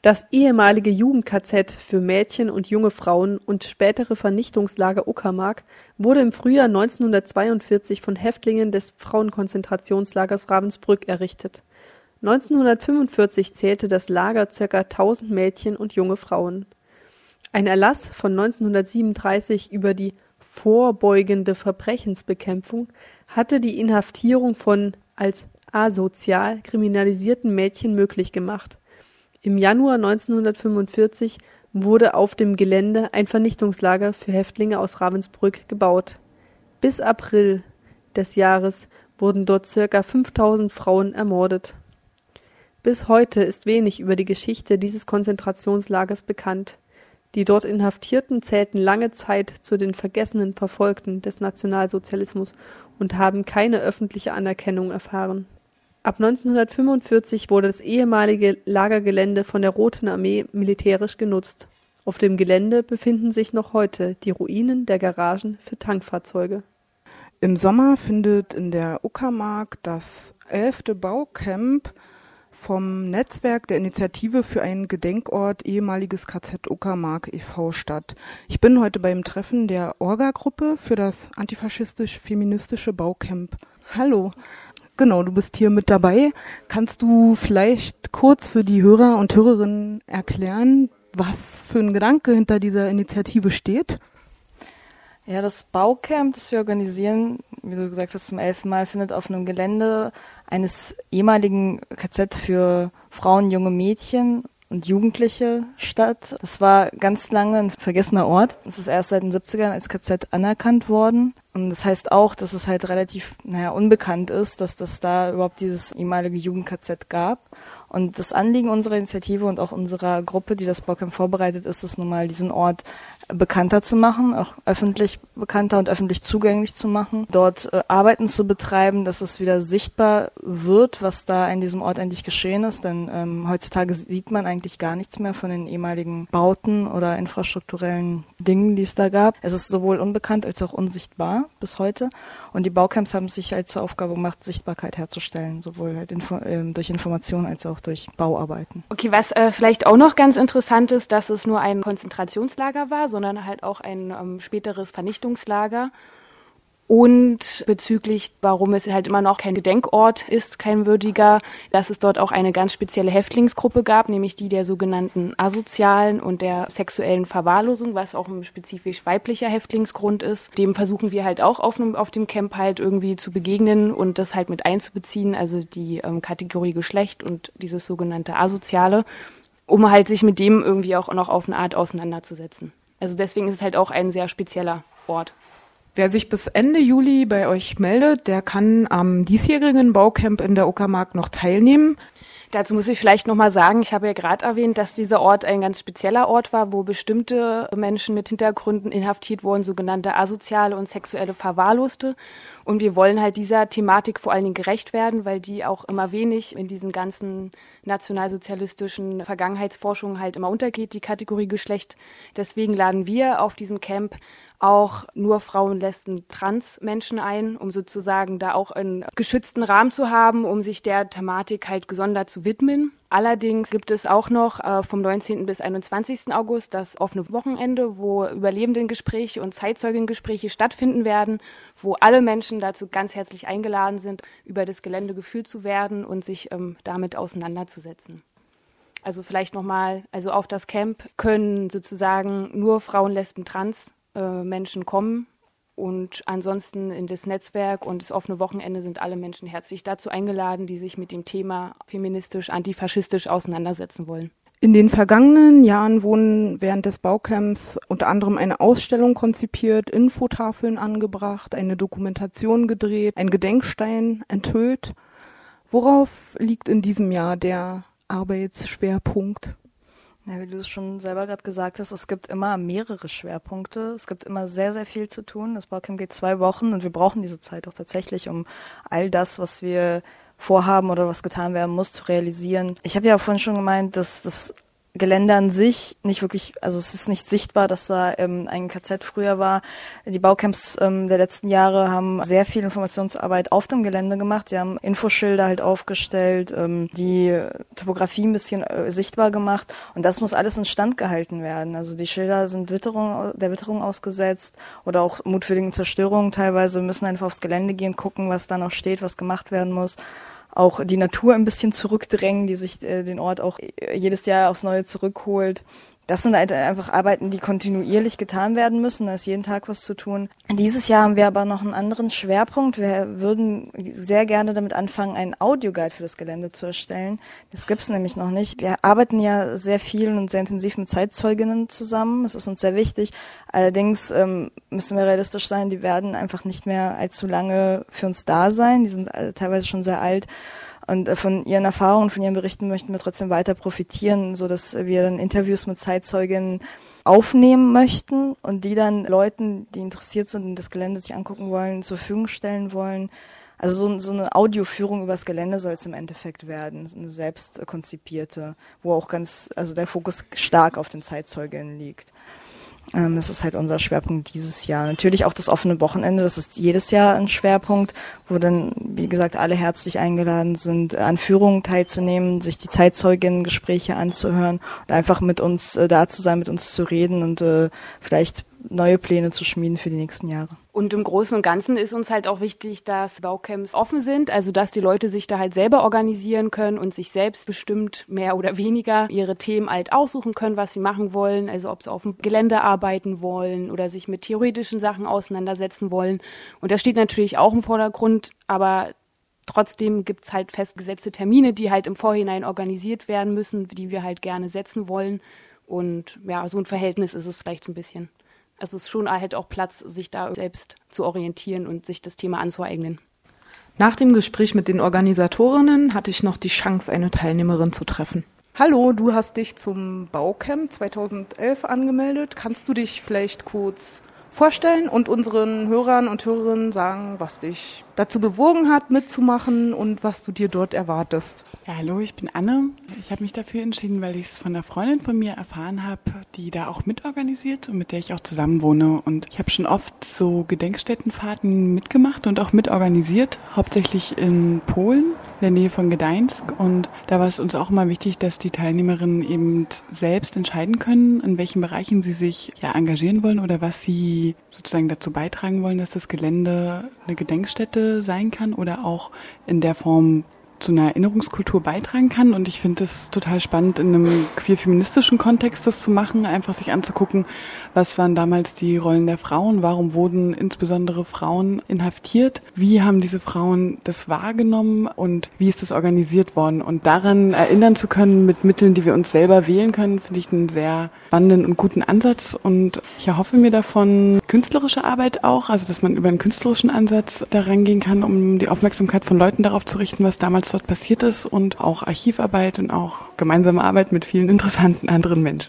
Das ehemalige Jugend-KZ für Mädchen und junge Frauen und spätere Vernichtungslager Uckermark wurde im Frühjahr 1942 von Häftlingen des Frauenkonzentrationslagers Ravensbrück errichtet. 1945 zählte das Lager ca. 1000 Mädchen und junge Frauen. Ein Erlass von 1937 über die vorbeugende Verbrechensbekämpfung hatte die Inhaftierung von als asozial kriminalisierten Mädchen möglich gemacht im Januar 1945 wurde auf dem Gelände ein Vernichtungslager für Häftlinge aus Ravensbrück gebaut. Bis April des Jahres wurden dort circa 5000 Frauen ermordet. Bis heute ist wenig über die Geschichte dieses Konzentrationslagers bekannt. Die dort Inhaftierten zählten lange Zeit zu den vergessenen Verfolgten des Nationalsozialismus und haben keine öffentliche Anerkennung erfahren Ab 1945 wurde das ehemalige Lagergelände von der Roten Armee militärisch genutzt. Auf dem Gelände befinden sich noch heute die Ruinen der Garagen für Tankfahrzeuge. Im Sommer findet in der Uckermark das elfte Baucamp vom Netzwerk der Initiative für einen Gedenkort ehemaliges KZ Uckermark e.V. statt. Ich bin heute beim Treffen der Orga-Gruppe für das antifaschistisch-feministische Baucamp. Hallo. Genau, du bist hier mit dabei. Kannst du vielleicht kurz für die Hörer und Hörerinnen erklären, was für ein Gedanke hinter dieser Initiative steht? Ja, das Baucamp, das wir organisieren, wie du gesagt hast, zum elften Mal findet auf einem Gelände eines ehemaligen KZ für Frauen, junge Mädchen und Jugendliche statt. Das war ganz lange ein vergessener Ort. Es ist erst seit den 70ern als KZ anerkannt worden. Und das heißt auch, dass es halt relativ, naja, unbekannt ist, dass das da überhaupt dieses ehemalige Jugend-KZ gab. Und das Anliegen unserer Initiative und auch unserer Gruppe, die das Baucamp vorbereitet, ist es nun mal, diesen Ort bekannter zu machen, auch öffentlich bekannter und öffentlich zugänglich zu machen, dort äh, Arbeiten zu betreiben, dass es wieder sichtbar wird, was da in diesem Ort eigentlich geschehen ist, denn ähm, heutzutage sieht man eigentlich gar nichts mehr von den ehemaligen Bauten oder infrastrukturellen Dingen, die es da gab. Es ist sowohl unbekannt als auch unsichtbar bis heute und die Baucamps haben sich halt zur Aufgabe gemacht, Sichtbarkeit herzustellen, sowohl halt info äh, durch Informationen als auch durch Bauarbeiten. Okay, was äh, vielleicht auch noch ganz interessant ist, dass es nur ein Konzentrationslager war, sondern halt auch ein ähm, späteres Vernichtungslager. Und bezüglich, warum es halt immer noch kein Gedenkort ist, kein würdiger, dass es dort auch eine ganz spezielle Häftlingsgruppe gab, nämlich die der sogenannten asozialen und der sexuellen Verwahrlosung, was auch ein spezifisch weiblicher Häftlingsgrund ist. Dem versuchen wir halt auch auf, auf dem Camp halt irgendwie zu begegnen und das halt mit einzubeziehen, also die ähm, Kategorie Geschlecht und dieses sogenannte Asoziale, um halt sich mit dem irgendwie auch noch auf eine Art auseinanderzusetzen. Also deswegen ist es halt auch ein sehr spezieller Ort. Wer sich bis Ende Juli bei euch meldet, der kann am diesjährigen Baucamp in der Uckermark noch teilnehmen. Dazu muss ich vielleicht nochmal sagen, ich habe ja gerade erwähnt, dass dieser Ort ein ganz spezieller Ort war, wo bestimmte Menschen mit Hintergründen inhaftiert wurden, sogenannte asoziale und sexuelle Verwahrloste. Und wir wollen halt dieser Thematik vor allen Dingen gerecht werden, weil die auch immer wenig in diesen ganzen nationalsozialistischen Vergangenheitsforschungen halt immer untergeht, die Kategorie Geschlecht. Deswegen laden wir auf diesem Camp auch nur Frauen, Lesben, Trans-Menschen ein, um sozusagen da auch einen geschützten Rahmen zu haben, um sich der Thematik halt gesondert zu widmen. Allerdings gibt es auch noch äh, vom 19. bis 21. August das offene Wochenende, wo Überlebendengespräche und Zeitzeugengespräche stattfinden werden, wo alle Menschen dazu ganz herzlich eingeladen sind, über das Gelände geführt zu werden und sich ähm, damit auseinanderzusetzen. Also vielleicht nochmal, also auf das Camp können sozusagen nur Frauen, Lesben, Trans äh, Menschen kommen. Und ansonsten in das Netzwerk und das offene Wochenende sind alle Menschen herzlich dazu eingeladen, die sich mit dem Thema feministisch, antifaschistisch auseinandersetzen wollen. In den vergangenen Jahren wurden während des Baucamps unter anderem eine Ausstellung konzipiert, Infotafeln angebracht, eine Dokumentation gedreht, ein Gedenkstein enthüllt. Worauf liegt in diesem Jahr der Arbeitsschwerpunkt? Ja, wie du es schon selber gerade gesagt hast, es gibt immer mehrere Schwerpunkte. Es gibt immer sehr, sehr viel zu tun. Das Baucamp geht zwei Wochen und wir brauchen diese Zeit auch tatsächlich, um all das, was wir vorhaben oder was getan werden muss, zu realisieren. Ich habe ja vorhin schon gemeint, dass das Gelände an sich nicht wirklich, also es ist nicht sichtbar, dass da ähm, ein KZ früher war. Die Baucamps ähm, der letzten Jahre haben sehr viel Informationsarbeit auf dem Gelände gemacht. Sie haben Infoschilder halt aufgestellt, ähm, die Topografie ein bisschen äh, sichtbar gemacht und das muss alles instand gehalten werden. Also die Schilder sind Witterung, der Witterung ausgesetzt oder auch mutwilligen Zerstörungen teilweise. Müssen einfach aufs Gelände gehen, gucken, was da noch steht, was gemacht werden muss auch die Natur ein bisschen zurückdrängen, die sich äh, den Ort auch äh, jedes Jahr aufs Neue zurückholt. Das sind halt einfach Arbeiten, die kontinuierlich getan werden müssen. Da ist jeden Tag was zu tun. Dieses Jahr haben wir aber noch einen anderen Schwerpunkt. Wir würden sehr gerne damit anfangen, einen Audioguide für das Gelände zu erstellen. Das gibt's nämlich noch nicht. Wir arbeiten ja sehr viel und sehr intensiv mit Zeitzeuginnen zusammen. Das ist uns sehr wichtig. Allerdings ähm, müssen wir realistisch sein, die werden einfach nicht mehr allzu lange für uns da sein. Die sind äh, teilweise schon sehr alt. Und äh, von ihren Erfahrungen, von ihren Berichten möchten wir trotzdem weiter profitieren, so dass wir dann Interviews mit Zeitzeuginnen aufnehmen möchten und die dann Leuten, die interessiert sind und das Gelände sich angucken wollen, zur Verfügung stellen wollen. Also so, so eine Audioführung übers Gelände soll es im Endeffekt werden, eine selbst konzipierte, wo auch ganz, also der Fokus stark auf den Zeitzeuginnen liegt. Ähm, das ist halt unser Schwerpunkt dieses Jahr. Natürlich auch das offene Wochenende, das ist jedes Jahr ein Schwerpunkt, wo dann, wie gesagt, alle herzlich eingeladen sind, an Führungen teilzunehmen, sich die Zeitzeuginnen-Gespräche anzuhören und einfach mit uns äh, da zu sein, mit uns zu reden und äh, vielleicht neue Pläne zu schmieden für die nächsten Jahre. Und im Großen und Ganzen ist uns halt auch wichtig, dass Baucamps offen sind, also dass die Leute sich da halt selber organisieren können und sich selbst bestimmt mehr oder weniger ihre Themen halt aussuchen können, was sie machen wollen, also ob sie auf dem Gelände arbeiten wollen oder sich mit theoretischen Sachen auseinandersetzen wollen. Und das steht natürlich auch im Vordergrund, aber trotzdem gibt's halt festgesetzte Termine, die halt im Vorhinein organisiert werden müssen, die wir halt gerne setzen wollen. Und ja, so ein Verhältnis ist es vielleicht so ein bisschen. Also es ist schon halt auch Platz, sich da selbst zu orientieren und sich das Thema anzueignen. Nach dem Gespräch mit den Organisatorinnen hatte ich noch die Chance, eine Teilnehmerin zu treffen. Hallo, du hast dich zum Baucamp 2011 angemeldet. Kannst du dich vielleicht kurz vorstellen und unseren Hörern und Hörerinnen sagen, was dich dazu bewogen hat, mitzumachen und was du dir dort erwartest. Ja, hallo, ich bin Anne. Ich habe mich dafür entschieden, weil ich es von einer Freundin von mir erfahren habe, die da auch mitorganisiert und mit der ich auch zusammen wohne. Und ich habe schon oft so Gedenkstättenfahrten mitgemacht und auch mitorganisiert, hauptsächlich in Polen, in der Nähe von Gdańsk. Und da war es uns auch immer wichtig, dass die Teilnehmerinnen eben selbst entscheiden können, in welchen Bereichen sie sich ja engagieren wollen oder was sie sozusagen dazu beitragen wollen, dass das Gelände eine Gedenkstätte sein kann oder auch in der Form zu einer Erinnerungskultur beitragen kann. Und ich finde es total spannend, in einem queer-feministischen Kontext das zu machen, einfach sich anzugucken, was waren damals die Rollen der Frauen, warum wurden insbesondere Frauen inhaftiert, wie haben diese Frauen das wahrgenommen und wie ist das organisiert worden. Und daran erinnern zu können mit Mitteln, die wir uns selber wählen können, finde ich einen sehr spannenden und guten Ansatz. Und ich erhoffe mir davon künstlerische Arbeit auch, also dass man über einen künstlerischen Ansatz da rangehen kann, um die Aufmerksamkeit von Leuten darauf zu richten, was damals was dort passiert ist und auch Archivarbeit und auch gemeinsame Arbeit mit vielen interessanten anderen Menschen.